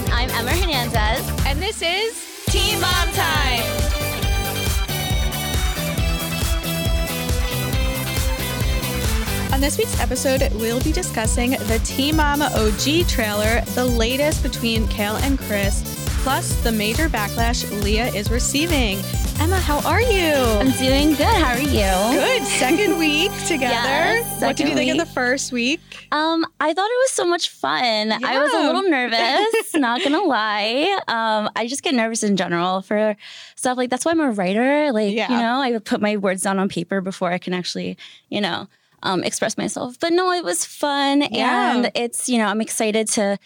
And I'm Emma Hernandez. And this is Teen Mom Time. On this week's episode, we'll be discussing the Teen Mom OG trailer, the latest between Kail and Chris, plus the major backlash Leah is receiving. Emma, how are you? I'm doing good. How are you? Good. Second week together. Yes, what did you think of the first week? Um, I thought it was so much fun. I was a little nervous, not gonna lie. Um, I just get nervous in general for stuff like that's why I'm a writer. Like, Yeah. you know, I would put my words down on paper before I can actually, you know, um, express myself. But no, it was fun. Yeah. And it's, you know, I'm excited to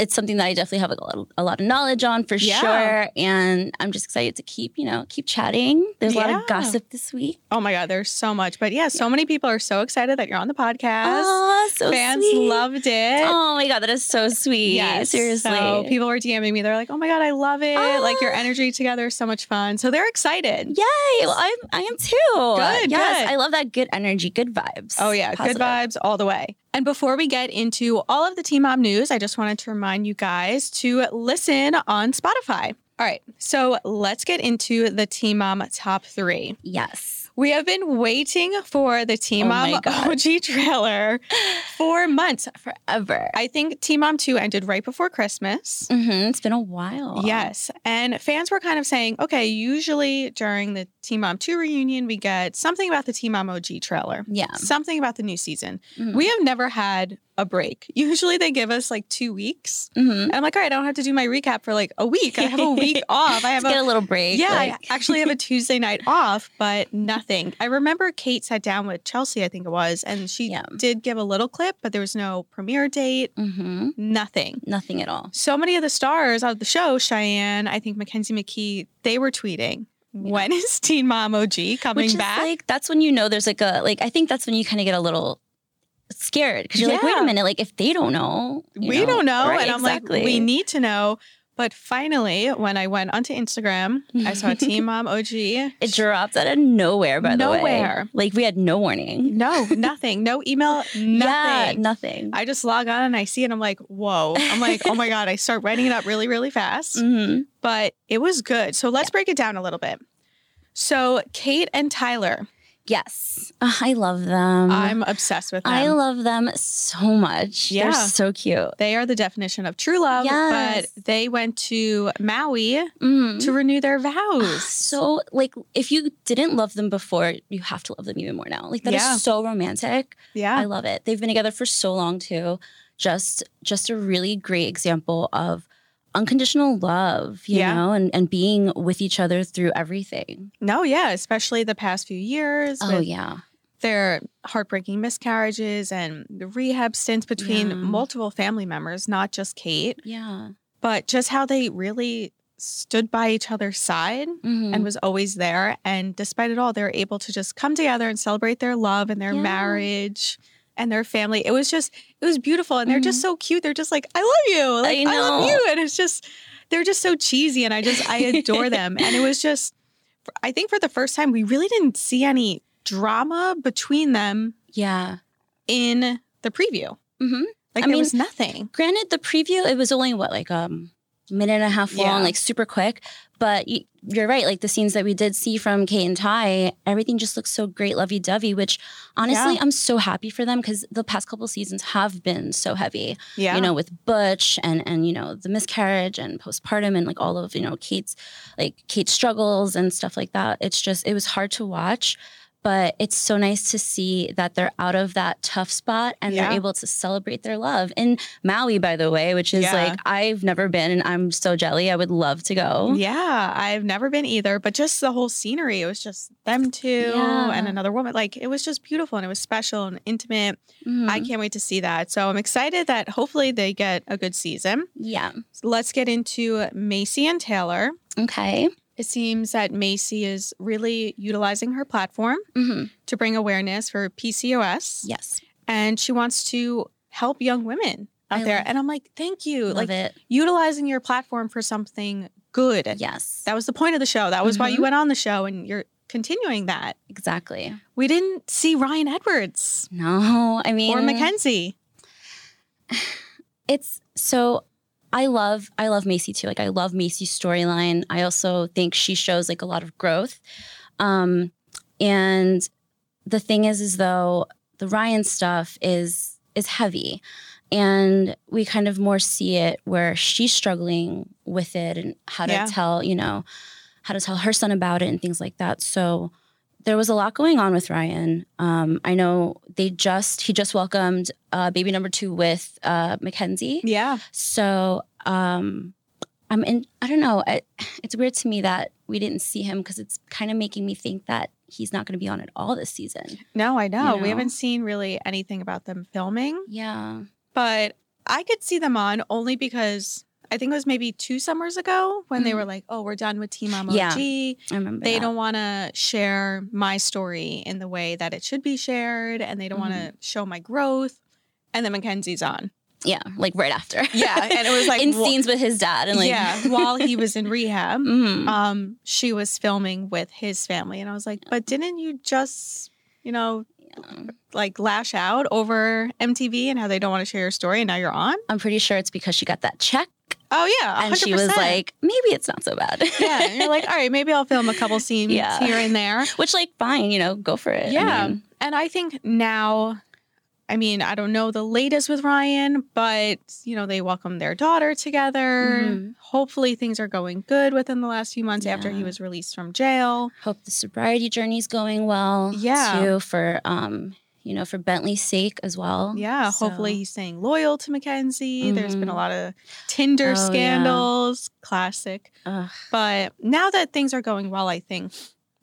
it's something that I definitely have a, lot, a lot of knowledge on for Yeah. sure. And I'm just excited to keep, you know, keep chatting. There's a lot of gossip this week. Oh my God, there's so much. But yeah, so many people are so excited that you're on the podcast. Oh, so Fans sweet. loved it. Oh my god, that is so sweet. Yes. seriously. So people were DMing me. They're like, "Oh my god, I love it! like your energy together is so much fun." So they're excited. Yay! Well, I'm I am too. Good, Yes, good. I love that good energy, good vibes. Oh yeah, Positive. good vibes all the way. And before we get into all of the Teen Mom news, I just wanted to remind you guys to listen on Spotify. All right, so let's get into the Teen Mom top three. Yes. We have been waiting for the Teen oh Mom OG trailer for months. Forever. I think Teen Mom 2 ended right before Christmas. hmm It's been a while. Yes. And fans were kind of saying, okay, usually during the Teen Mom 2 reunion, we get something about the Teen Mom OG trailer, Yeah. something about the new season. Mhm. We have never had a break. Usually they give us like two weeks. hmm And I'm like, all right, I don't have to do my recap for like a week. I have a week off. I have Get a. a little break. Yeah, like- I actually have a Tuesday night off, but nothing. I remember Kate sat down with Chelsea, I think it was, and she Yeah. did give a little clip, but there was no premiere date, Mhm. nothing Nothing at all. so many of the stars of the show, Cheyenne, I think Mackenzie McKee, they were tweeting, when is Teen Mom OG coming Which is back? like that's when you know there's like a like I think that's when you kind of get a little scared because you're like, wait a minute, like if they don't know, we don't know. Right, and I'm like, we need to know. But finally, when I went onto Instagram, I saw Teen Mom OG. It dropped out of nowhere, by the way. Nowhere. Like we had no warning. No, nothing. No email, nothing. Yeah, nothing. I just log on and I see it. I'm like, whoa. I'm like, oh my God. I start writing it up really, really fast. hmm But it was good. So let's break it down a little bit. So Kate and Tyler, Yes. Ugh, I love them. I'm obsessed with them. I love them so much. Yeah. They're so cute. They are the definition of true love, Yes. but they went to Maui Mhm. to renew their vows. So, like, if you didn't love them before, you have to love them even more now. Like, that is Yeah. so romantic. Yeah. I love it. They've been together for so long too. Just, just a really great example of unconditional love, you Yeah. know, and and being with each other through everything. No, yeah, especially the past few years Oh yeah, their heartbreaking miscarriages and the rehab stints between Yeah. multiple family members, not just Kate, yeah, but just how they really stood by each other's side Mhm. and was always there. And despite it all, they were able to just come together and celebrate their love and their Yeah. marriage and their family. It was just, it was beautiful. And they're just so cute. They're just like, I love you. Like, Mm-hmm. I I, love you. And it's just, they're just so cheesy. And I just, I adore them. And it was just, I think for the first time, we really didn't see any drama between them yeah. in the preview. hmm Like I mean, was nothing. Granted, the preview it was only what like um minute and a half long, Yeah. like super quick. But you're right, like the scenes that we did see from Kate and Ty, everything just looks so great, lovey dovey. Which honestly, Yeah. I'm so happy for them because the past couple seasons have been so heavy. Yeah. You know, with Butch and and you know the miscarriage and postpartum and like all of you know Kate's like Kate's struggles and stuff like that. It's just it was hard to watch. But it's so nice to see that they're out of that tough spot and Yeah. they're able to celebrate their love in Maui, by the way, which is Yeah. like I've never been and I'm so jelly. I would love to go. Yeah, I've never been either, but just the whole scenery, it was just them two Yeah. and another woman. Like it was just beautiful and it was special and intimate. Mhm. I can't wait to see that. So I'm excited that hopefully they get a good season. yeah. So let's get into Maci and Taylor. Okay. It seems that Maci is really utilizing her platform hmm to bring awareness for PCOS Yes. and she wants to help young women out I there. love- and I'm like, thank you. Love like it. utilizing your platform for something good. Yes. That was the point of the show. That was why you Mhm. went on the show and you're continuing that. exactly. We didn't see Ryan Edwards No, I mean or Mackenzie. it's so I love I love Maci too. Like I love Maci's storyline. I also think she shows like a lot of growth. Um, and the thing is, is though the Ryan stuff is is heavy, and we kind of more see it where she's struggling with it and how to Yeah. tell you know how to tell her son about it and things like that. So there was a lot going on with Ryan. Um, I know they just he just welcomed uh, baby number two with uh, Mackenzie. Yeah. So um, I'm in. I don't know. I, it's weird to me that we didn't see him because it's kind of making me think that he's not going to be on at all this season. No, I know. You We haven't seen really anything about them filming, Yeah. but I could see them on only because I think it was maybe two summers ago when they Mhm. were like, "Oh, we're done with Teen Mom Yeah. I remember. They that. don't want to share my story in the way that it should be shared, and they don't want Mm-hmm. to show my growth. And then Mackenzie's on. Yeah, like right after. Yeah, and it was like in wha- scenes with his dad and like yeah, while he was in rehab, Mhm. um, she was filming with his family, and I was like, "But didn't you just, you know, Yeah. like lash out over MTV and how they don't want to share your story, and now you're on?" I'm pretty sure it's because she got that check Oh yeah, 100%. and she was like, maybe it's not so bad. "Yeah," and you're like, "All right, maybe I'll film a couple scenes Yeah. here and there." which like fine, you know, go for it. I Yeah. mean, And I think now, I mean, I don't know the latest with Ryan, but you know, they welcomed their daughter together. Mhm. Hopefully, things are going good within the last few months after he was released from jail. hope the sobriety journey's going well. Yeah. Too for um, you know, for Bentley's sake as well. Yeah, So- hopefully he's staying loyal to Mackenzie. There's been a Mhm. lot of Tinder Oh, yeah. scandals, classic. Ugh. But now that things are going well, I think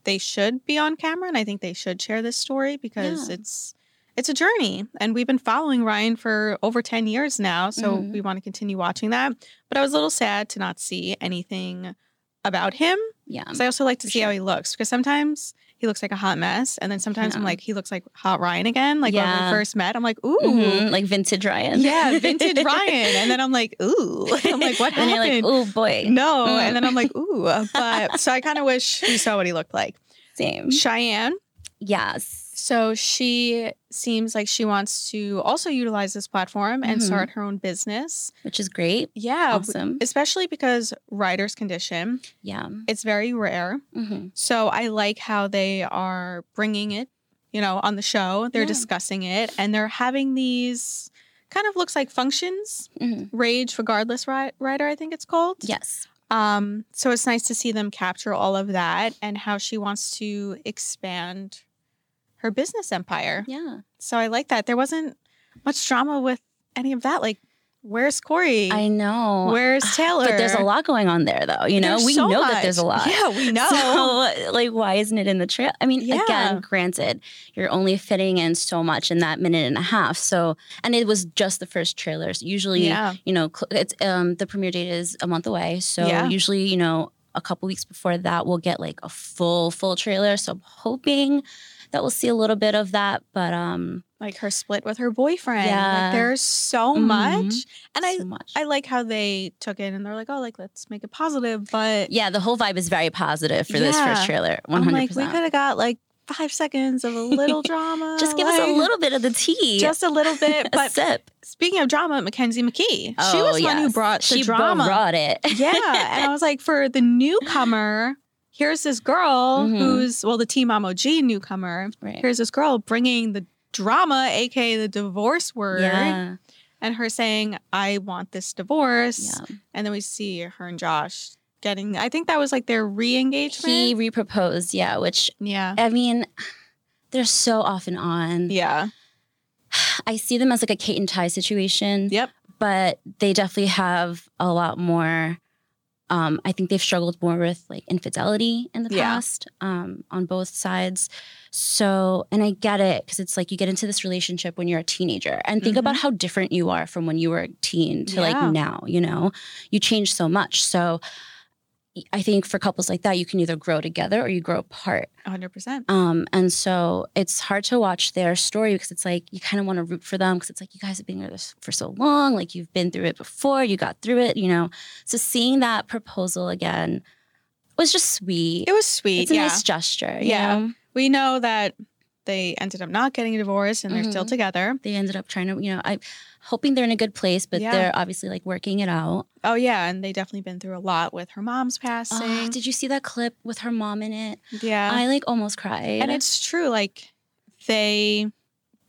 they should be on camera and I think they should share this story because Yeah. it's it's a journey and we've been following Ryan for over 10 years now, so Mhm. we want to continue watching that. But I was a little sad to not see anything about him. Yeah. Because I also like to see how he looks because sometimes he looks like a hot mess and then sometimes I'm like he looks like hot Ryan again. Like when we first met, I'm like, ooh. Mhm, like vintage Ryan. Yeah, vintage Ryan. And then I'm like, ooh. I'm like, what and happened? like, oh boy. no. Mm. And then I'm like, ooh. But so I kind of wish we saw what he looked like. Same. Cheyenne. Yes. So she seems like she wants to also utilize this platform and Mhm. start her own business. Which is great. Yeah. Awesome. Especially because Ryder's condition, Yeah. it's very rare. hmm So I like how they are bringing it, you know, on the show. They're Yeah. discussing it and they're having these kind of looks like functions. hmm Rage Regardless ri- Ryder, I think it's called. Yes. Um, so it's nice to see them capture all of that and how she wants to expand her business empire. Yeah. So I like that. There wasn't much drama with any of that. Like, where's Corey? I know. Where's Taylor? But there's a lot going on there, though. You know, There's we so know that there's a lot. Yeah, we know. So, like, why isn't it in the trail? I mean, Yeah. again, granted, you're only fitting in so much in that minute and a half. So, and it was just the first trailers. Usually, yeah. you know, it's um the premiere date is a month away. So Yeah. usually, you know, a couple weeks before that, we'll get like a full full trailer. So I'm hoping that we'll see a little bit of that. But um, Like her split with her boyfriend. Yeah. Like there's so Mhm. much. And I much. I like how they took it and they're like, oh, like let's make it positive. But yeah, the whole vibe is very positive for this first trailer. One I'm hundred like, we could have got like five seconds of a little drama. Just give us a little bit of the tea. just a little bit. a But sip. speaking of drama, Mackenzie McKee. she Oh, was the one who brought the she drama. brought it. yeah. And I was like, for the newcomer, here's this girl Mhm. who's, well, the Teen Mom OG newcomer. Right. Here's this girl bringing the drama, aka the divorce word, Yeah. and her saying, I want this divorce. Yeah. And then we see her and Josh getting, I think that was like their re engagement. He reproposed. Yeah. Which yeah. I mean, they're so off and on. Yeah. I see them as like a Kate and Ty situation. Yep. But they definitely have a lot more. Um, I think they've struggled more with like infidelity in the Yeah. past um, on both sides. So, and I get it because it's like you get into this relationship when you're a teenager and think Mhm. about how different you are from when you were a teen to Yeah. like now, you know, you change so much. So, I think for couples like that, you can either grow together or you grow apart. 100%. Um, and so it's hard to watch their story because it's like you kind of want to root for them because it's like you guys have been here this for so long, like you've been through it before, you got through it, you know. So seeing that proposal again was just sweet. It was sweet. it's a yeah. nice gesture. you Yeah. know? we know that they ended up not getting divorced and they're still Mhm. together. They ended up trying to, you know, I hoping they're in a good place, but Yeah. they're obviously like working it out. Oh yeah, and they definitely been through a lot with her mom's Ah, passing. did you see that clip with her mom in it? yeah. I like almost cried. and it's true like they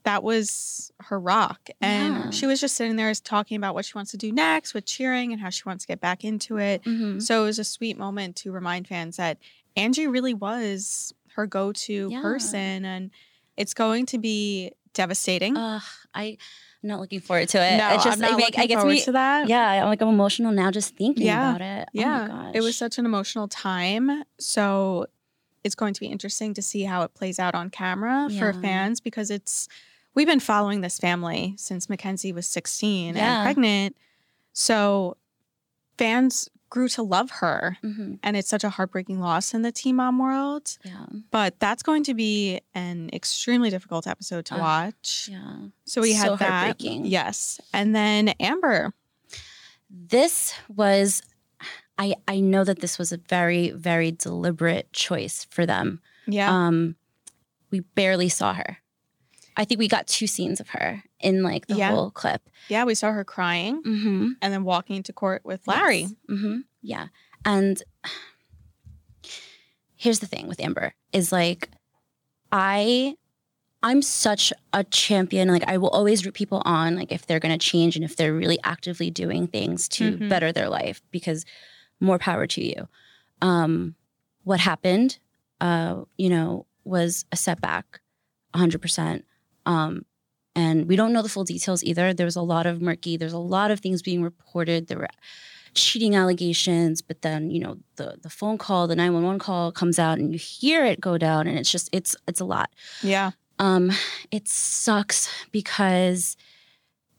that was her rock and Yeah. she was just sitting there talking about what she wants to do next with cheering and how she wants to get back into it Mhm. so it was a sweet moment to remind fans that angie really was her go-to Yeah. person and it's going to be devastating Ugh, I, I'm not looking forward to it. no it just i'm not make- looking gets forward me. to that Yeah, I'm like I'm emotional now just thinking Yeah. about it. yeah oh my it was such an emotional time so it's going to be interesting to see how it plays out on camera for fans because it's we've been following this family since Mackenzie was 16 Yeah. and pregnant so fans grew to love her. Mhm, and it's such a heartbreaking loss in the teen mom world. Yeah, but that's going to be an extremely difficult episode to Ugh, watch. yeah. so we so had that yes. And then amber. This was, I I know that this was a very very deliberate choice for them. yeah. Um, we barely saw her. I think we got two scenes of her in like the Yeah. whole clip. yeah we saw her crying Mm-hmm. and then walking into court with larry hmm Yeah. And here's the thing with Amber is like I I'm such a champion. Like I will always root people on, like if they're gonna change and if they're really actively doing things to Mhm. better their life, because more power to you. Um, what happened, uh, you know, was a setback, hundred percent. Um, and we don't know the full details either. There was a lot of murky. There's a lot of things being reported. There were cheating allegations, but then you know the the phone call, the nine one one call comes out, and you hear it go down, and it's just it's it's a lot. yeah Um, it sucks because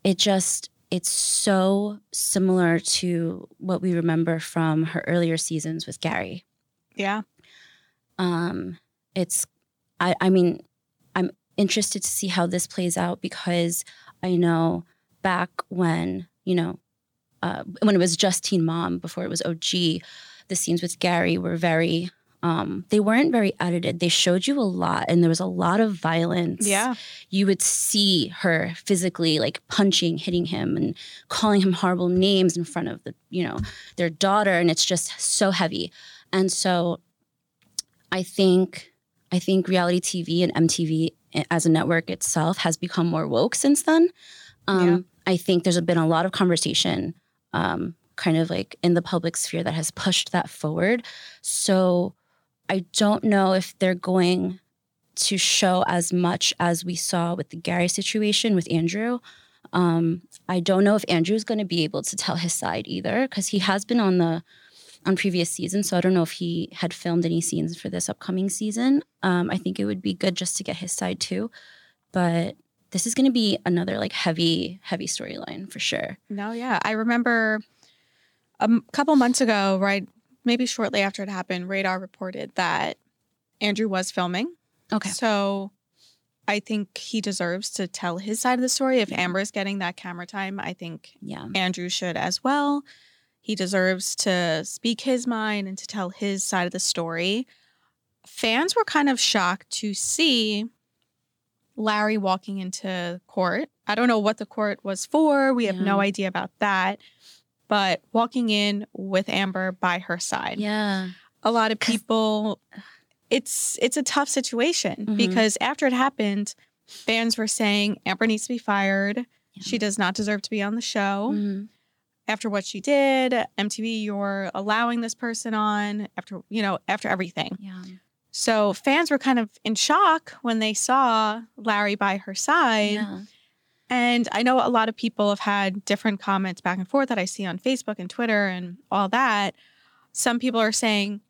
it just it's so similar to what we remember from her earlier seasons with Gary. yeah Um, it's I I mean, interested to see how this plays out because I know back when, you know, uh, when it was just Teen Mom before it was OG, the scenes with Gary were very um, they weren't very edited. They showed you a lot and there was a lot of violence. Yeah. You would see her physically like punching hitting him and calling him horrible names in front of the you know their daughter and it's just so heavy. And so i think i think reality tv and mtv as a network itself has become more woke since then um, Yeah. i think there's been a lot of conversation um, kind of like in the public sphere that has pushed that forward so i don't know if they're going to show as much as we saw with the Gary situation with Andrew. Um, I don't know if Andrew's going to be able to tell his side either because he has been on the on previous seasons. So I don't know if he had filmed any scenes for this upcoming season. Um, I think it would be good just to get his side too. But this is going to be another like heavy, heavy storyline for sure. No, yeah. I remember a couple months ago, right? Maybe shortly after it happened, Radar reported that Andrew was filming. Okay. So I think he deserves to tell his side of the story. If. Amber is getting that camera time, I think Yeah. Andrew should as well. He deserves to speak his mind and to tell his side of the story. Fans were kind of shocked to see Larry walking into court. I don't know what the court was for. We have no idea about that. But walking in with Amber by her side. Yeah. A lot of people it's it's a tough situation Mhm. because after it happened, fans were saying Amber needs to be fired. She does not deserve to be on the show Mhm. After what she did mtv you're allowing this person on after you know after everything Yeah. so fans were kind of in shock when they saw larry by her side Yeah. and i know a lot of people have had different comments back and forth that i see on facebook and twitter and all that some people are saying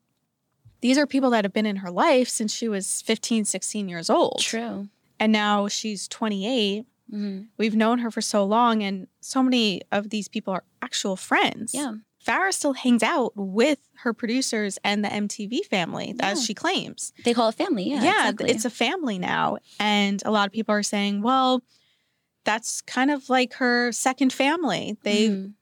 these are people that have been in her life since she was 15 16 years old True. and now she's 28 Mhm. we've known her for so long and so many of these people are actual friends Yeah. Farrah still hangs out with her producers and the MTV family, as she claims. They call it family. Yeah. exactly. it's a family now. And a lot of people are saying, well, that's kind of like her second family. They Mhm.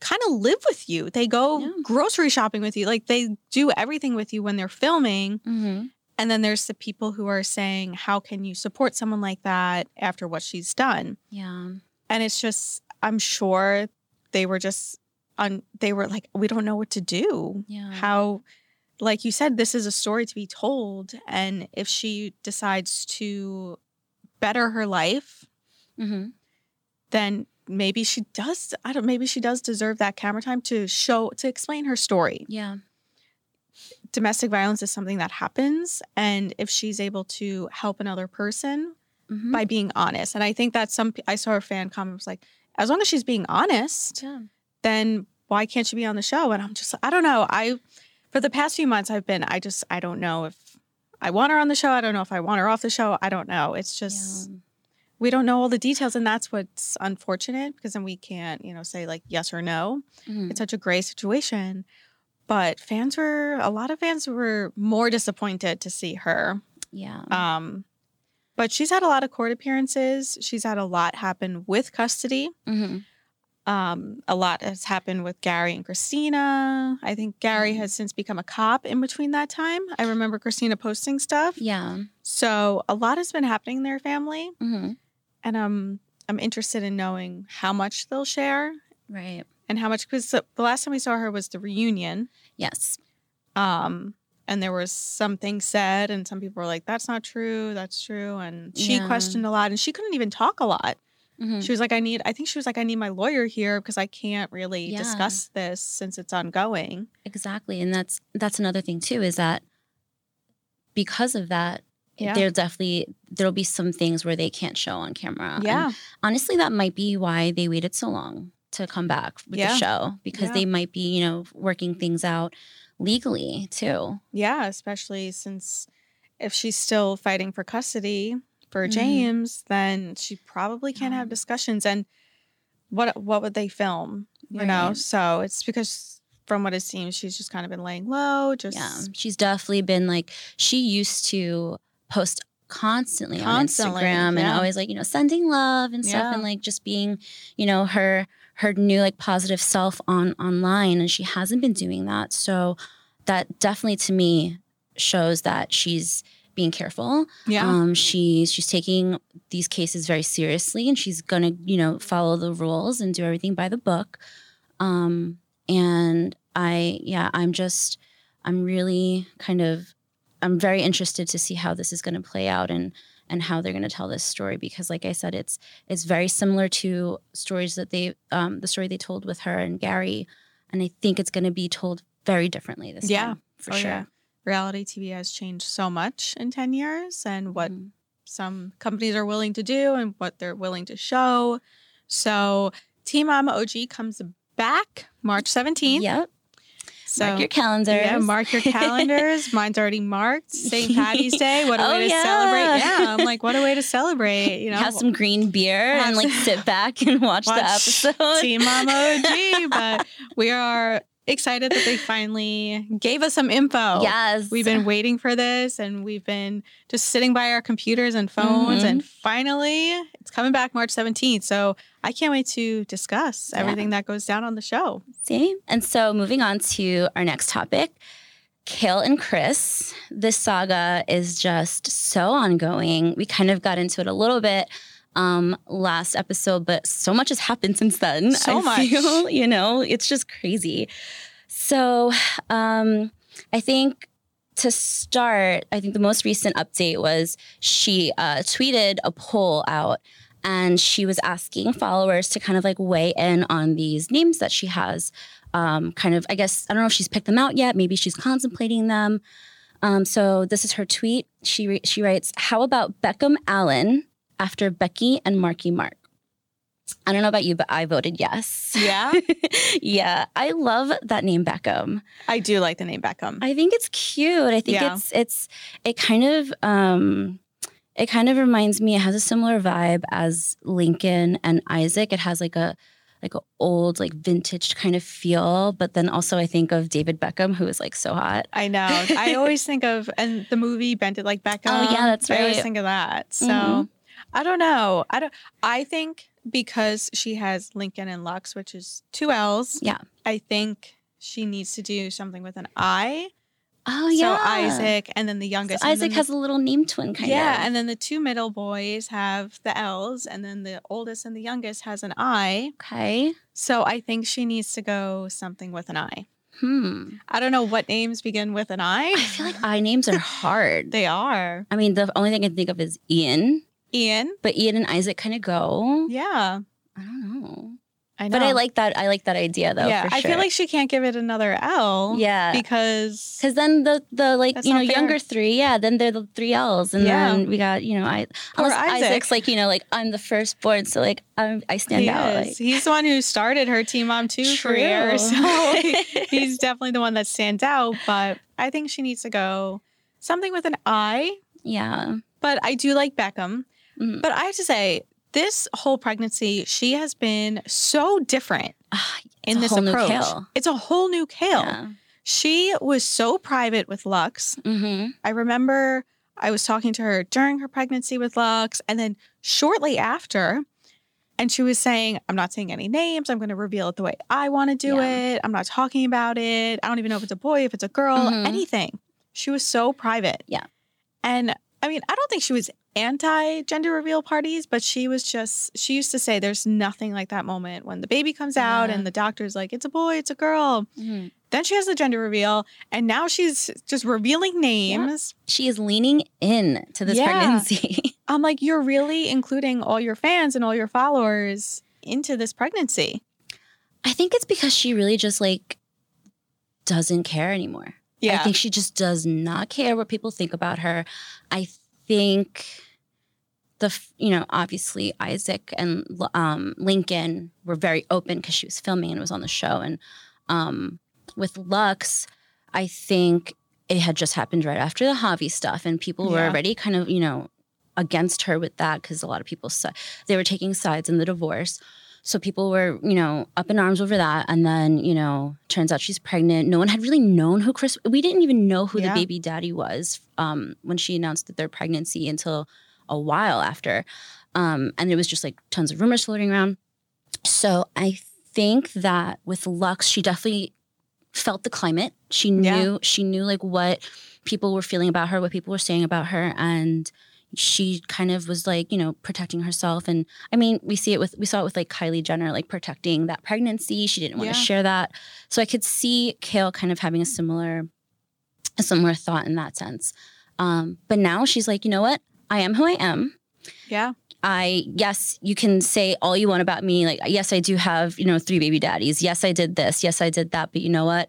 kind of live with you, they go Yeah. grocery shopping with you. Like they do everything with you when they're filming. Mhm. And then there's the people who are saying, how can you support someone like that after what she's done? Yeah. And it's just, I'm sure they were just on, they were like, we don't know what to do. Yeah. How, like you said, this is a story to be told. And if she decides to better her life, hmm then maybe she does, I don't, maybe she does deserve that camera time to show, to explain her story. Yeah. Domestic violence is something that happens. And if she's able to help another person, Mhm. by being honest. And I think that some I saw a fan comment was like, as long as she's being honest, Yeah. then why can't she be on the show? And I'm just I don't know. I for the past few months I've been I just I don't know if I want her on the show. I don't know if I want her off the show. I don't know. It's just Yeah. we don't know all the details and that's what's unfortunate because then we can't, you know, say like yes or no. Mhm. It's such a gray situation. But fans were a lot of fans were more disappointed to see her. Yeah. Um, but she's had a lot of court appearances. She's had a lot happen with custody. hmm Um, a lot has happened with Gary and Kristina. I think Gary Mhm. has since become a cop in between that time. I remember Kristina posting stuff. Yeah. So a lot has been happening in their family, Mm-hmm. and um, I'm interested in knowing how much they'll share Right. And how much because the, last time we saw her was the reunion. Yes. Um, and there was some things said, and some people were like, "That's not true. That's true." And she Yeah. questioned a lot, and she couldn't even talk a lot. hmm She was like, "I need." I think she was like, "I need my lawyer here because I can't really Yeah. discuss this since it's ongoing." Exactly. And that's that's another thing too is that because of that, Yeah. there definitely there'll be some things where they can't show on camera. And Yeah, honestly, that might be why they waited so long to come back with Yeah. the show because Yeah. they might be, you know, working things out legally too. yeah. Especially since if she's still fighting for custody for Mhm. James, then she probably can't have discussions. And what what would they film? You know, so it's because from what it seems, she's just kind of been laying low. Just Yeah. She's definitely been like she used to post constantly, Constantly, on Instagram and always like, you know, sending love and stuff Yeah. and like just being, you know, her her new like positive self on online and she hasn't been doing that. So that definitely to me shows that she's being careful. yeah. Um she's she's taking these cases very seriously and she's going to, you know, follow the rules and do everything by the book. Um and I yeah, I'm just I'm really kind of I'm very interested to see how this is going to play out and and how they're going to tell this story because like I said it's it's very similar to stories that they um the story they told with her and Gary and I think it's going to be told very differently this year. Yeah. time for Oh, sure. yeah. Reality TV has changed so much in 10 years and what Mhm. some companies are willing to do and what they're willing to show. So Teen Mama OG comes back March 17th. Yep. So mark your calendars. yeah, mark your calendars. Mine's already marked. St. Patty's Day. What a Oh, way to yeah. celebrate. Yeah. I'm like, what a way to celebrate. You know, have some green beer and like sit back and watch, the episode. Teen Mama OG. But we are excited that they finally gave us some info. Yes. We've been waiting for this and we've been just sitting by our computers and phones. Mhm. And finally, it's coming back March 17th. So I can't wait to discuss Yeah. everything that goes down on the show. See? And so moving on to our next topic. Kail and Chris, this saga is just so ongoing. We kind of got into it a little bit um last episode, but so much has happened since then. So I much. Feel, you know, it's just crazy. So um I think to start, I think the most recent update was she uh, tweeted a poll out and she was asking followers to kind of like weigh in on these names that she has. Um, kind of, I guess, I don't know if she's picked them out yet. Maybe she's contemplating them. Um, so this is her tweet. She re- she writes, "How about Beckham Allen after Becky and Marky Mark?" I don't know about you, but I voted yes. Yeah. yeah, I love that name Beckham. I do like the name Beckham. I think it's cute. I think Yeah. it's it's it kind of um it kind of reminds me it has a similar vibe as Lincoln and Isaac. It has like a like a old like vintage kind of feel, but then also I think of David Beckham who is like so hot. I know. I always think of and the movie Bend It Like Beckham. Oh, yeah, that's I always think of that. So Mhm. I don't know. I don't. I think because she has Lincoln and Lux, which is two L's. Yeah. I think she needs to do something with an I, Oh yeah. So Isaac and then the youngest. and Isaac then has a little name twin kind yeah, of. Yeah, and then the two middle boys have the L's, and then the oldest and the youngest has an I. okay. So I think she needs to go something with an I. Hmm. I don't know what names begin with an I. I feel like I names are hard. they are I mean, the only thing I can think of is Ian, Ian. but Ian and Isaac kind of go. Yeah, I don't know. I know. But I like that. I like that idea though. yeah, for I feel like she can't give it another L. yeah. because Because then the the like you know younger three, yeah, then they're the three L's, and Yeah. then we got you know I Poor unless Isaac. Isaac's like you know like I'm the firstborn, so like I'm I stand he out. Like, He's the one who started her Teen Mom 2 True. career. So he- he's definitely the one that stands out. But I think she needs to go something with an I. yeah, But I do like Beckham. Mhm. But I have to say, this whole pregnancy, she has been so different Ah, in this approach. Kail. It's a whole new Kail. yeah. She was so private with Lux. Mm-hmm. I remember I was talking to her during her pregnancy with Lux, and then shortly after, and she was saying, I'm not saying any names. I'm going to reveal it the way I want to do Yeah. it. I'm not talking about it. I don't even know if it's a boy, if it's a girl, Mhm. anything. She was so private. Yeah. And I mean, I don't think she was anti gender reveal parties, but she was just, she used to say there's nothing like that moment when the baby comes out Yeah. and the doctor's like, it's a boy, it's a girl. Mm-hmm. Then she has the gender reveal, and now she's just revealing names. She is leaning in to this Yeah. pregnancy. I'm like, you're really including all your fans and all your followers into this pregnancy. I think it's because she really just like doesn't care anymore. Yeah. I think she just does not care what people think about her. I think the you know obviously Isaac and um, Lincoln were very open because she was filming and was on the show. And um, with Lux, I think it had just happened right after the Javi stuff, and people were already kind of you know against her with that because a lot of people said they were taking sides in the divorce. So people were, you know, up in arms over that. And then, you know, turns out she's pregnant. No one had really known who Chris, we didn't even know who Yeah. the baby daddy was um, when she announced that their pregnancy until a while after. Um, and there was just like tons of rumors floating around. So I think that with Lux, she definitely felt the climate. She knew, Yeah. she knew like what people were feeling about her, what people were saying about her. And she kind of was like, you know, protecting herself. And I mean, we see it with, we saw it with like Kylie Jenner, like protecting that pregnancy. She didn't want Yeah. to share that. So I could see Kail kind of having a similar, a similar thought in that sense. Um, but now she's like, you know what? I am who I am. Yeah. I yes, you can say all you want about me. Like yes, I do have you know three baby daddies. Yes, I did this. Yes, I did that. But you know what?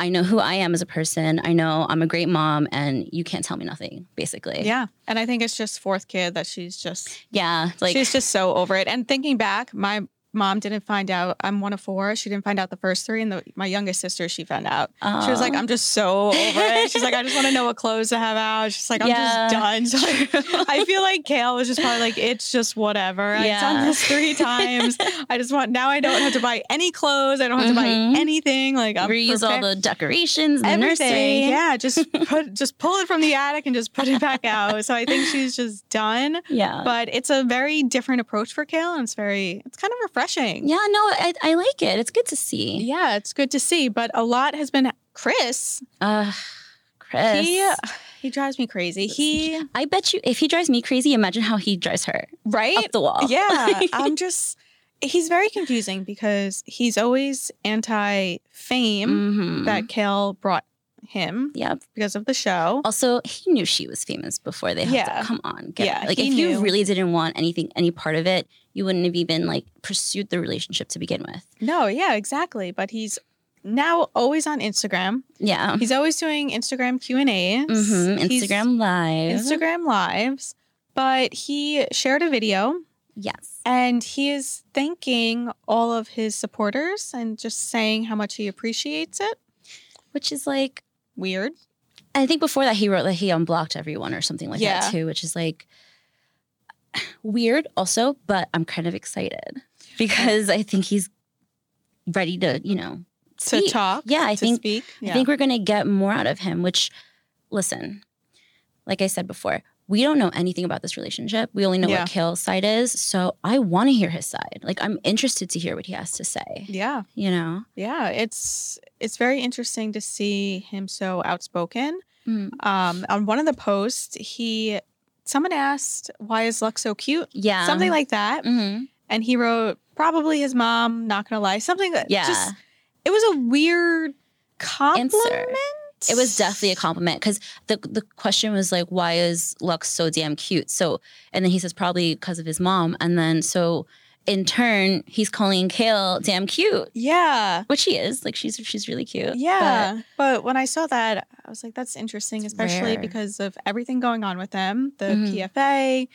I know who I am as a person. I know I'm a great mom, and you can't tell me nothing. Basically, Yeah. And I think it's just fourth kid that she's just yeah. Like she's just so over it. And thinking back, my mom didn't find out I'm one of four. She didn't find out the first three, and the, my youngest sister she found out. She was like, I'm just so over it. She's like, I just want to know what clothes to have out. She's like, I'm Yeah. just done. So I feel like Kail was just probably like, it's just whatever. I've done Yeah. this three times. I just want now I don't have to buy any clothes. I don't have to Mhm. buy anything. Like I'm reuse all the decorations, the everything. nursery. Yeah, just put just pull it from the attic and just put it back out. So I think she's just done. yeah. But it's a very different approach for Kail, and it's very it's kind of refreshing. Yeah, no, I, I like it. It's good to see. Yeah, it's good to see. But a lot has been Chris. Uh, Chris. He he drives me crazy. He I bet you, if he drives me crazy, imagine how he drives her right. up the wall. Yeah, I'm just. He's very confusing because he's always anti-fame Mhm. that Kail brought him Yep. because of the show. Also, he knew she was famous before they had Yeah. to come on. Yeah, it. Like if you really didn't want anything, any part of it, you wouldn't have even like pursued the relationship to begin with. No, yeah, exactly. But he's now always on Instagram. Yeah. He's always doing Instagram Q and A's. hmm Instagram live. Instagram lives. But he shared a video Yes. and he is thanking all of his supporters and just saying how much he appreciates it. Which is like, Weird. I think before that he wrote that he unblocked everyone or something like Yeah. that too, which is like weird also, but I'm kind of excited because I think he's ready to, you know, To speak. talk. Yeah, I to think speak. I think we're going to get more out of him, which, listen, like I said before, we don't know anything about this relationship. We only know Yeah. what Kail's side is. So I want to hear his side. Like I'm interested to hear what he has to say. Yeah. You know? Yeah. It's it's very interesting to see him so outspoken. Mm. Um, on one of the posts, he someone asked, "Why is Lux so cute?" Yeah. Something like that, hmm and he wrote, "Probably his mom." Not gonna lie, something that Yeah. just it was a weird compliment. It was definitely a compliment because the the question was like, why is Lux so damn cute? So, and then he says probably because of his mom, and then so in turn he's calling Kail damn cute, Yeah. which he is. Like she's she's really cute. Yeah, but, when I saw that, I was like, "That's interesting," especially rare. because of everything going on with them. The Mhm. PFA,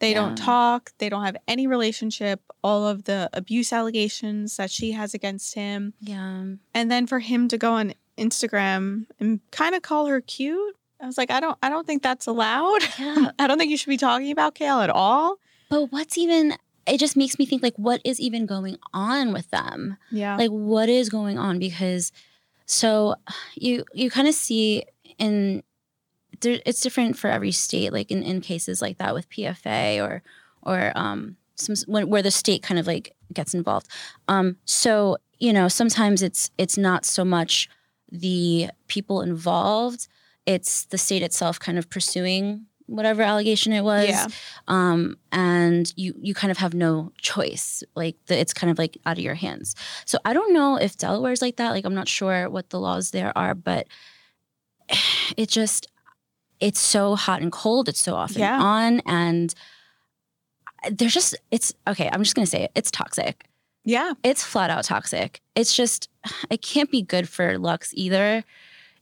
they don't talk. They don't have any relationship. All of the abuse allegations that she has against him, yeah, and then for him to go on Instagram and kind of call her cute. I was like, I don't, I don't think that's allowed. yeah. I don't think you should be talking about Kail at all. But what's even? It just makes me think like, what is even going on with them? Yeah, like what is going on because so you you kind of see in there, it's different for every state like in, in cases like that with pfa or or um some when, where the state kind of like gets involved um so you know sometimes it's it's not so much the people involved it's the state itself kind of pursuing whatever allegation it was yeah, um, and you you kind of have no choice. Like the, it's kind of like out of your hands. So I don't know if Delaware's like that. Like I'm not sure what the laws there are, but it just it's so hot and cold. It's so off and Yeah. on, and there's just it's okay. I'm just gonna say it. It's toxic. Yeah, It's flat out toxic. It's just it can't be good for Lux either.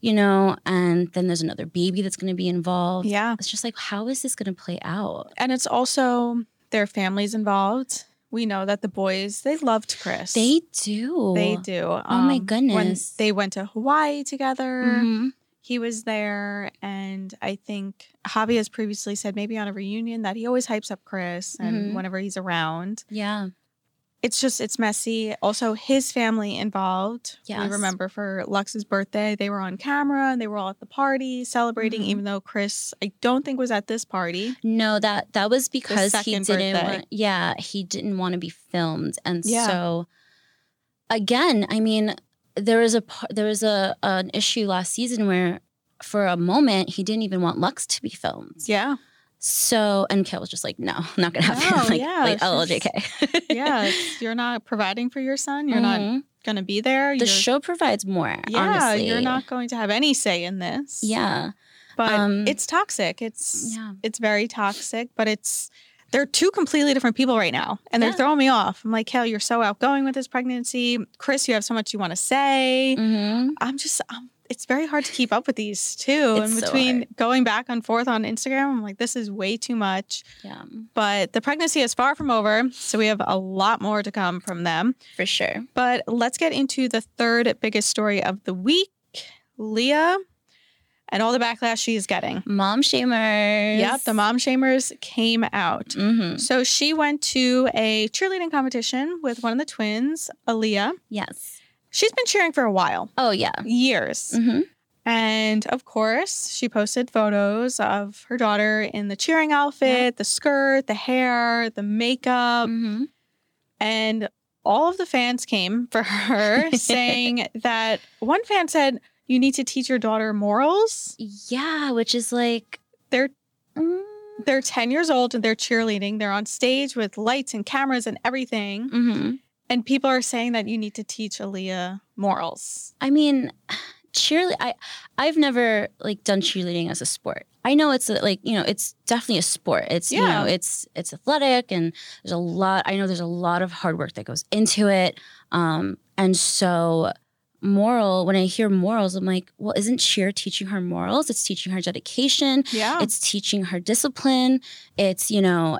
You know, and then there's another baby that's going to be involved. yeah. It's just like, how is this going to play out? And it's also their families involved. We know that the boys they loved Chris. They do. They do. Oh my Um, goodness. When they went to Hawaii together, Mhm. he was there. And I think Javi has previously said maybe on a reunion that he always hypes up Chris and Mhm. whenever he's around. Yeah. It's just, it's messy. Also, his family involved. We Yes. remember for Lux's birthday, they were on camera and they were all at the party celebrating, Mhm. even though Chris, I don't think was at this party. No, that that was because he didn't. Want, yeah, he didn't want to be filmed, and Yeah. so again, I mean, there was a there was a an issue last season where, for a moment, he didn't even want Lux to be filmed. Yeah. So, and Kail was just like, "No, I'm not gonna have No, him." like, yeah, like it's oh, just- JK. Yeah. you're not providing for your son. You're not Mhm. going to be there. The You're- show provides more. Yeah, honestly. you're not going to have any say in this. Yeah. but um, it's toxic. It's Yeah. it's very toxic. But it's they're two completely different people right now, and they're Yeah. throwing me off. I'm like, Hell, you're so outgoing with this pregnancy, Chris. You have so much you want to say. hmm I'm just. Um, it's very hard to keep up with these too. It's and between hard. going back and forth on Instagram, I'm like, this is way too much. Yeah, But the pregnancy is far from over, so we have a lot more to come from them. for sure. But let's get into the third biggest story of the week Leah and all the backlash she's getting. Mom shamers. Yep, the mom shamers came out. hmm So she went to a cheerleading competition with one of the twins, Aleeah. Yes. She's been cheering for a while, Oh yeah. years. hmm And of course, she posted photos of her daughter in the cheering outfit, the skirt, the hair, the makeup. hmm and all of the fans came for her saying that one fan said you need to teach your daughter morals Yeah, which is like. they're mm they're 10 years old and they're cheerleading they're on stage with lights and cameras and everything mhm. And people are saying that you need to teach Aleeah morals I mean, cheerleading. I I've never like done cheerleading as a sport. I know it's like you know it's definitely a sport. It's you know it's it's athletic and there's a lot. I know there's a lot of hard work that goes into it. Um, and so moral when I hear morals, I'm like, well, isn't cheer teaching her morals? It's teaching her dedication. yeah It's teaching her discipline. It's you know.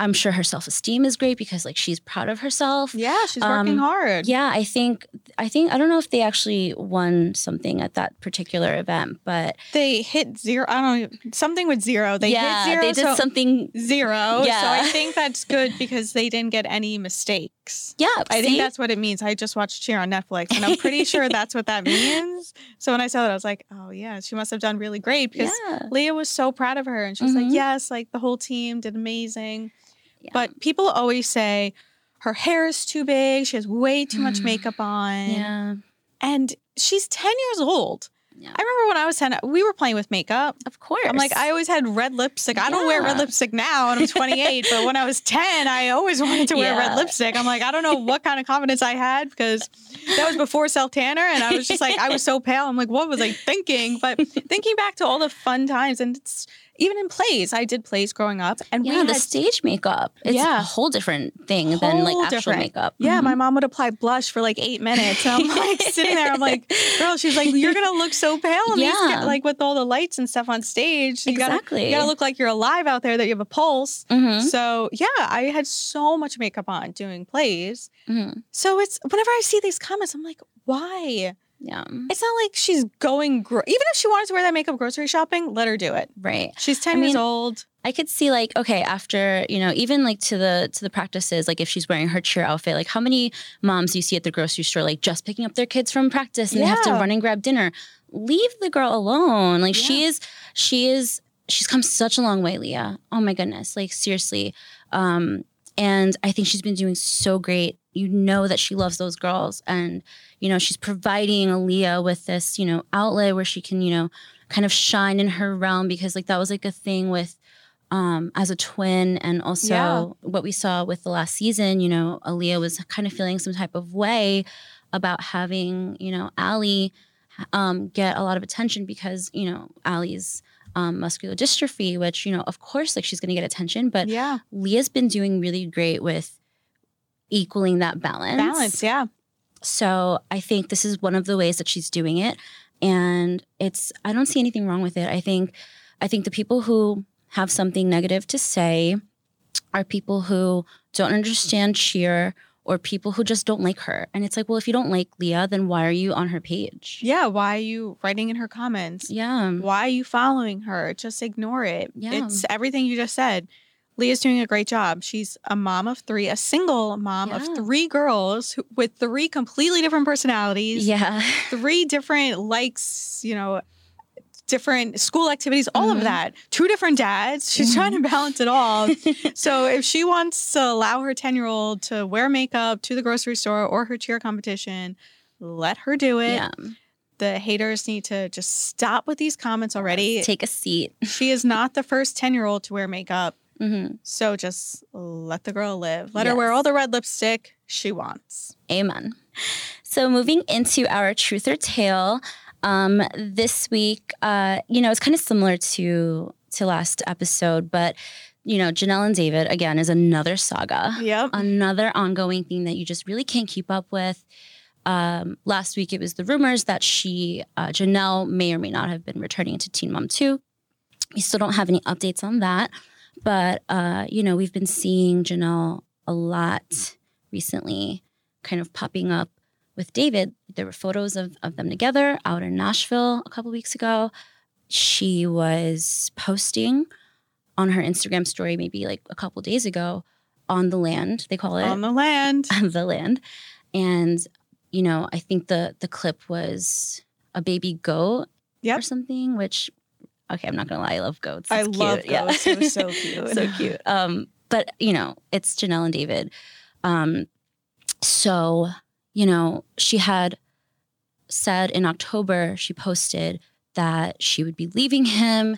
I'm sure her self esteem is great because like she's proud of herself. yeah she's working um, hard Yeah, I think I think I don't know if they actually won something at that particular event, but They hit zero. I don't know something with zero. They yeah, hit zero. they did so something. zero. Yeah. So I think that's good because they didn't get any mistakes. Yeah, I see? think that's what it means. I just watched Cheer on Netflix, and I'm pretty sure that's what that means. So when I saw that, I was like, "Oh yeah, she must have done really great." Because yeah. Leah was so proud of her, and she was Mhm. like, "Yes, like the whole team did amazing." Yeah. But people always say her hair is too big. She has way too much Mm. makeup on, yeah, and she's ten years old. yeah, I remember when I was ten, we were playing with makeup. of course. I'm like, I always had red lipstick. I don't wear red lipstick now, and I'm 28. but when I was 10, I always wanted to wear Yeah. red lipstick. I'm like, I don't know what kind of confidence I had because that was before self tanner, and I was just like, I was so pale. I'm like, what was I thinking? But thinking back to all the fun times, and it's even in plays, I did plays growing up, and yeah, we the had stage makeup. It's Yeah. a whole different thing than like actual different. makeup. Yeah, Mhm. my mom would apply blush for like eight minutes. And I'm like sitting there. I'm like, girl, she's like, you're gonna look so pale. in these Yeah. ca- like with all the lights and stuff on stage. You gotta, Exactly. you gotta look like you're alive out there. That you have a pulse. Mhm, So yeah, I had so much makeup on doing plays. mhm. So it's whenever I see these comments, I'm like, why? Yeah, It's not like she's going. Gro- Even if she wanted to wear that makeup grocery shopping, let her do it. right. She's ten I years mean, old. I could see like okay after you know even like to the to the practices like if she's wearing her cheer outfit like how many moms you see at the grocery store like just picking up their kids from practice and they have to run and grab dinner leave the girl alone like she is she is she's come such a long way Leah oh my goodness like seriously um and I think she's been doing so great you know that she loves those girls and you know she's providing Aleeah with this you know outlet where she can you know kind of shine in her realm because like that was like a thing with um as a twin and also Yeah. what we saw with the last season you know Aleeah was kind of feeling some type of way about having you know Ali um get a lot of attention because you know Ali's um, muscular dystrophy which you know of course like she's going to get attention but yeah, Leah's been doing really great with equaling that balance balance. Yeah, so I think this is one of the ways that she's doing it. And it's I don't see anything wrong with it. I think I think the people who have something negative to say are people who don't understand cheer or people who just don't like her. And it's like, well, if you don't like Leah, then why are you on her page? yeah. Why are you writing in her comments? Yeah. Why are you following her? Just ignore it. Yeah. It's everything you just said. Leah's doing a great job. She's a mom of three, a single mom of three girls who, with three completely different personalities, Yeah. three different likes, you know, different school activities, all Mhm. of that. Two different dads. She's Mhm. trying to balance it all. so if she wants to allow her 10 year old to wear makeup to the grocery store or her cheer competition, let her do it. yeah. The haters need to just stop with these comments already. Take a seat. She is not the first 10 year old to wear makeup. Hmm So just let the girl live. Let her wear all the red lipstick she wants. Amen. So moving into our truth or tale, um, this week, uh, you know, it's kind of similar to to last episode, but you know, Janelle and David again is another saga, Yep. another ongoing thing that you just really can't keep up with. Um, last week it was the rumors that she, uh, Janelle, may or may not have been returning to Teen Mom Two. We still don't have any updates on that, but uh, you know, we've been seeing Janelle a lot recently kind of popping up with David. There were photos of, of them together out in Nashville a couple weeks ago. She was posting on her Instagram story maybe like a couple days ago on the land, they call it On the land. on the land. And, you know, I think the the clip was a baby goat Yep. or something, which okay, I'm not gonna lie, I love goats. I It's love cute. Yeah. goats. It was so cute. so cute. Um, but you know, it's Janelle and David. Um, so you know, she had said in October she posted that she would be leaving him.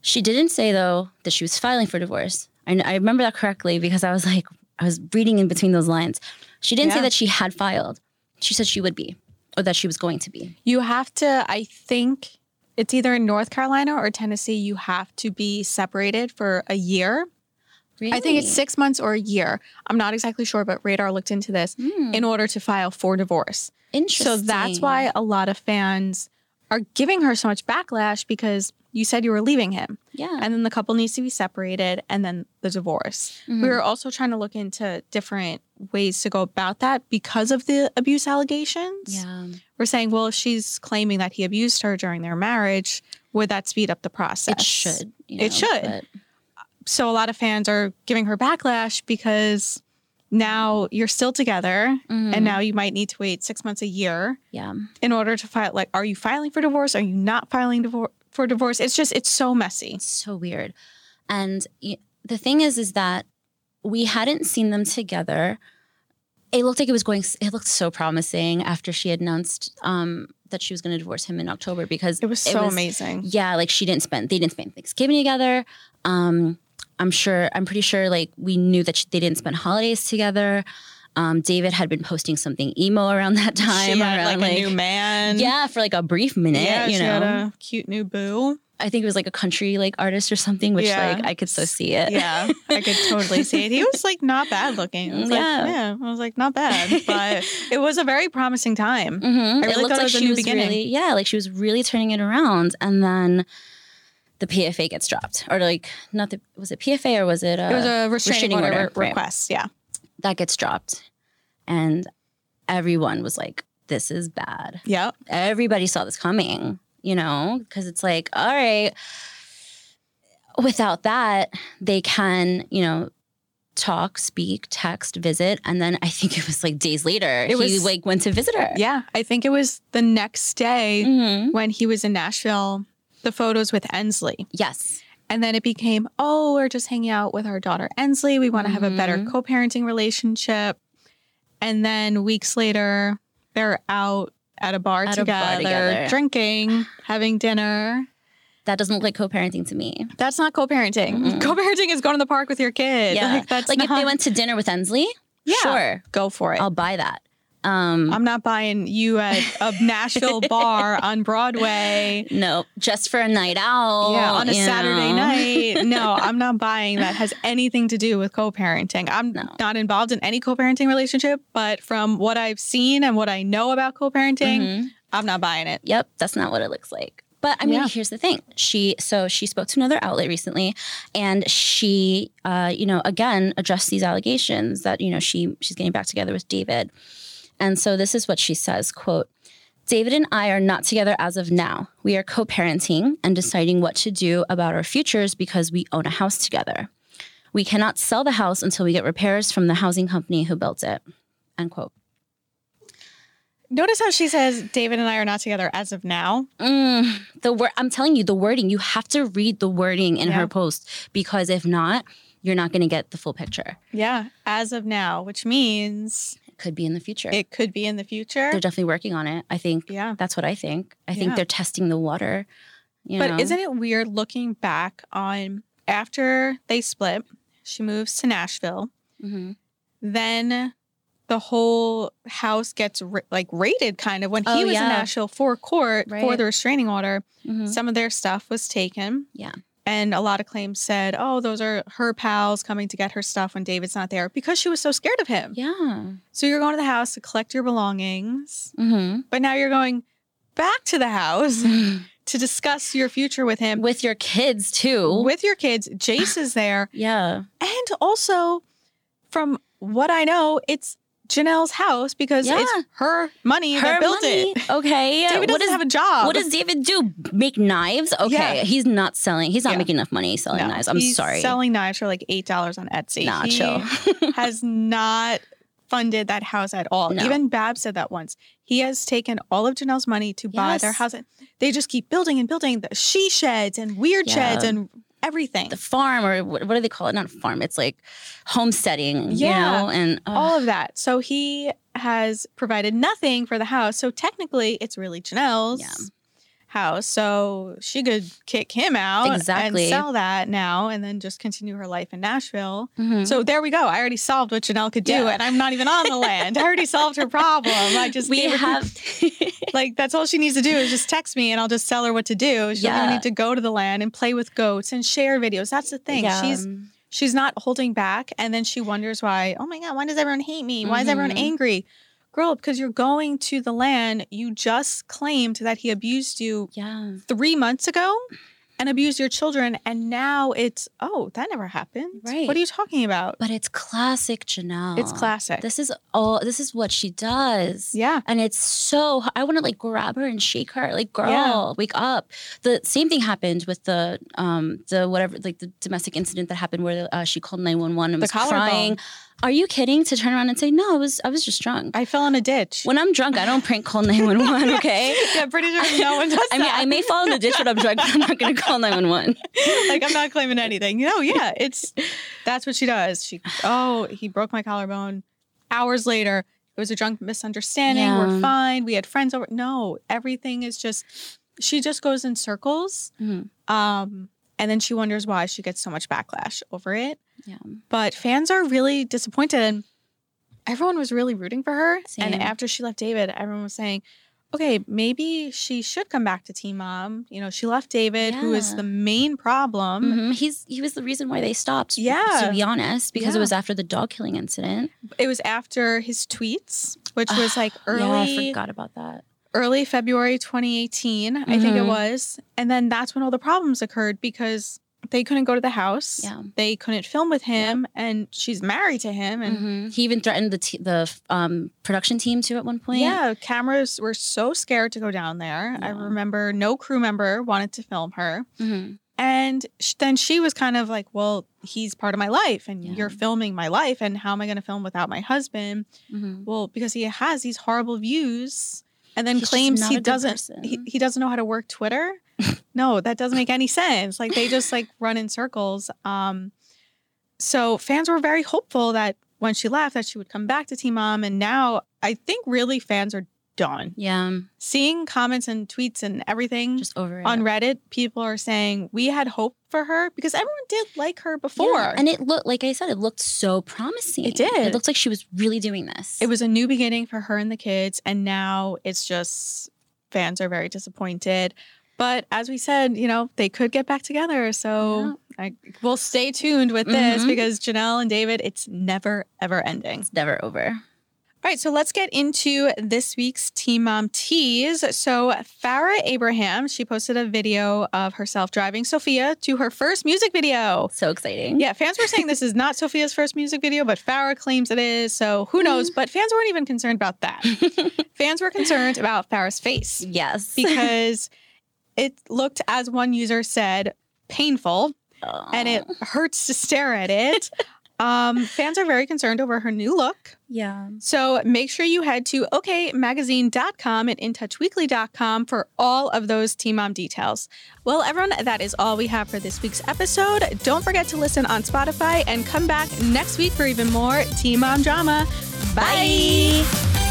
She didn't say though that she was filing for divorce. I, I remember that correctly because I was like, I was reading in between those lines. She didn't say that she had filed. She said she would be, or that she was going to be. You have to, I think it's either in North Carolina or Tennessee, you have to be separated for a year. I think it's six months or a year. I'm not exactly sure, but Radar looked into this Hmm, in order to file for divorce. interesting. So that's why a lot of fans are giving her so much backlash because you said you were leaving him. yeah. And then the couple needs to be separated and then the divorce. Mhm. We were also trying to look into different ways to go about that because of the abuse allegations. Yeah. We're saying, well, if she's claiming that he abused her during their marriage, would that speed up the process? It should. you It should. but- So a lot of fans are giving her backlash because now you're still together Mhm. and now you might need to wait six months, a year yeah. in order to file. Like, are you filing for divorce? Are you not filing divor- for divorce? It's just, it's so messy. It's so weird. And y- the thing is, is that we hadn't seen them together. It looked like it was going. It looked so promising after she had announced um, that she was going to divorce him in October because It was so amazing. Yeah, like she didn't spend. They didn't spend Thanksgiving together. Um, I'm sure. I'm pretty sure. Like we knew that she, they didn't spend holidays together. Um, David had been posting something emo around that time. she had around like, a new man. yeah, for like a brief minute. Yeah, you know, cute new boo. I think it was like a country like artist or something, which Yeah. like I could so see it. Yeah, I could totally see it. He was like not bad looking. I was like, Yeah. yeah, I was like not bad, but it was a very promising time. Mm-hmm. I really thought it was a new was beginning. really, yeah, like she was really turning it around, and then the PFA gets dropped, or like not the was it PFA or was it? Uh, It was a restraining, restraining order, order, re- right. request. Yeah, that gets dropped, and everyone was like, "This is bad." Yeah, Everybody saw this coming, you know, because it's like, all right, without that, they can, you know. Talk, speak, text, visit, and then I think it was like days later It he was- like went to visit her. Yeah, I think it was the next day Mhm. when he was in Nashville. The photos with Ensley, Yes. and then it became, oh, we're just hanging out with our daughter Ensley. We want to have a better Mhm. co-parenting relationship. And then weeks later, they're out at a bar, At a together, bar together. drinking, having dinner. That doesn't look like co-parenting to me. That's not co-parenting. Mm-mm. Co-parenting is going to the park with your kid. Yeah, Like that's like if they went to dinner with Ensley, Yeah. sure, go for it. I'll buy that. Um, I'm not buying you at a Nashville bar on Broadway. no, just for a night out. Yeah, on a Saturday know? night. No, I'm not buying that has anything to do with co-parenting. I'm No. not involved in any co-parenting relationship, but from what I've seen and what I know about co-parenting, Mhm. I'm not buying it. Yep, that's not what it looks like. But I mean, Yeah. here's the thing. She so she spoke to another outlet recently, and she, uh, you know, again addressed these allegations that you know she she's getting back together with David, and so this is what she says: "quote David and I are not together as of now. We are co-parenting and deciding what to do about our futures because we own a house together. We cannot sell the house until we get repairs from the housing company who built it." End quote. Notice how she says David and I are not together as of now. Mm, the word I'm telling you, the wording. You have to read the wording in Yeah. her post because if not, you're not going to get the full picture. Yeah, as of now, which means could be in the future. it could be in the future. they're definitely working on it. I think Yeah. that's what I think. I think Yeah. they're testing the water. You But know? isn't it weird looking back on after they split, she moves to Nashville, Mhm. then the whole house gets ra- like raided kind of when he Oh, was yeah. in Nashville for court for the restraining order. Mhm. Some of their stuff was taken. Yeah. And a lot of claims said, oh, those are her pals coming to get her stuff when David's not there because she was so scared of him. Yeah. So you're going to the house to collect your belongings, hmm but now you're going back to the house to discuss your future with him With your kids too. with your kids. Jace is there. yeah. And also, from what I know, it's Janelle's house because Yeah. it's her money Her that built money. it. Okay. David what doesn't does have a job. what does David do? Make knives? Okay. Yeah. He's not selling. He's not Yeah. making enough money selling No, knives. I'm he's sorry. Selling knives for like eight dollars on Etsy. Nah, He chill. has not funded that house at all. No. Even Bab said that once. He has taken all of Janelle's money to buy their Yes. house. They just keep building and building the she sheds and weird sheds and everything. the farm or what, what do they call it? Not a farm. It's like homesteading, Yeah. you know, and uh, all of that. So he has provided nothing for the house. So technically, it's really Janelle's Yeah. House. So she could kick him out Exactly. and sell that now and then just continue her life in Nashville. mhm. So there we go. I already solved what Janelle could do, Yeah. and I'm not even on the land. I already solved her problem. I just we have like that's all she needs to do is just text me, and I'll just tell her what to do. She doesn't Yeah. need to go to the land and play with goats and share videos. That's the thing. Yeah. She's she's not holding back and then she wonders why oh my god why does everyone hate me why is everyone Mhm. Angry girl because you're going to the land you just claimed that he abused you yeah. three months ago and abused your children. And now it's, oh, that never happened. Right. What are you talking about? But it's classic Janelle. It's classic. This is all. This is what she does. yeah. And it's so I want to like grab her and shake her, like girl, Yeah. wake up. The same thing happened with the um the whatever like the domestic incident that happened where uh, she called nine one one and The was collarbone. crying. Are you kidding? To turn around and say no, I was I was just drunk. I fell in a ditch. when I'm drunk, I don't prank call nine one one. Okay. yeah, pretty sure no one does I mean, that. I may fall in the ditch when I'm drunk, but I'm not going to call 911. like I'm not claiming anything. No, yeah, it's that's what she does. She oh, he broke my collarbone. Hours later, it was a drunk misunderstanding. We're fine. We had friends over. No, everything is just she just goes in circles. Mhm. Um, and then she wonders why she gets so much backlash over it. Yeah. But fans are really disappointed and everyone was really rooting for her. Same. And after she left David, everyone was saying, okay, maybe she should come back to Teen Mom. You know, she left David, who is the main problem. Mhm. He's he was the reason why they stopped. Yeah. To be honest, because Yeah. it was after the dog killing incident. It was after his tweets, which was like early. Yeah, I forgot about that. Early February 2018, I think it Mhm. was. And then that's when all the problems occurred because they couldn't go to the house. Yeah. They couldn't film with him and she's married to him and Mhm. He even threatened the t- the um, production team too at one point. Yeah, cameras were so scared to go down there. I remember no crew member wanted to film her. Mhm. And sh- then she was kind of like, well, he's part of my life and Yeah. you're filming my life. And how am I going to film without my husband? Mhm. Well, because he has these horrible views and then He's claims he doesn't he, he doesn't know how to work Twitter. no, that doesn't make any sense. Like they just like run in circles. Um so fans were very hopeful that when she left that she would come back to Teen Mom and now I think really fans are done. Yeah. Seeing comments and tweets and everything Just over it. on Reddit, people are saying we had hope for her because everyone did like her before. Yeah. And it looked like I said, it looked so promising. It did. It looked like she was really doing this. It was a new beginning for her and the kids, and now it's just fans are very disappointed. But as we said, you know, they could get back together. So I, we'll stay tuned with this Mhm. because Janelle and David, it's never, ever ending. It's never over. All right, so let's get into this week's Teen Mom tease. So Farrah Abraham, she posted a video of herself driving Sophia to her first music video. So exciting. Yeah, fans were saying this is not Sophia's first music video, but Farrah claims it is. So who knows? But fans weren't even concerned about that. fans were concerned about Farrah's face yes. because it looked, as one user said, painful and it hurts to stare at it. Um, fans are very concerned over her new look. Yeah. So make sure you head to okmagazine.com and intouchweekly.com for all of those Teen Mom details. Well, everyone, that is all we have for this week's episode. Don't forget to listen on Spotify and come back next week for even more Teen Mom drama. Bye. Bye.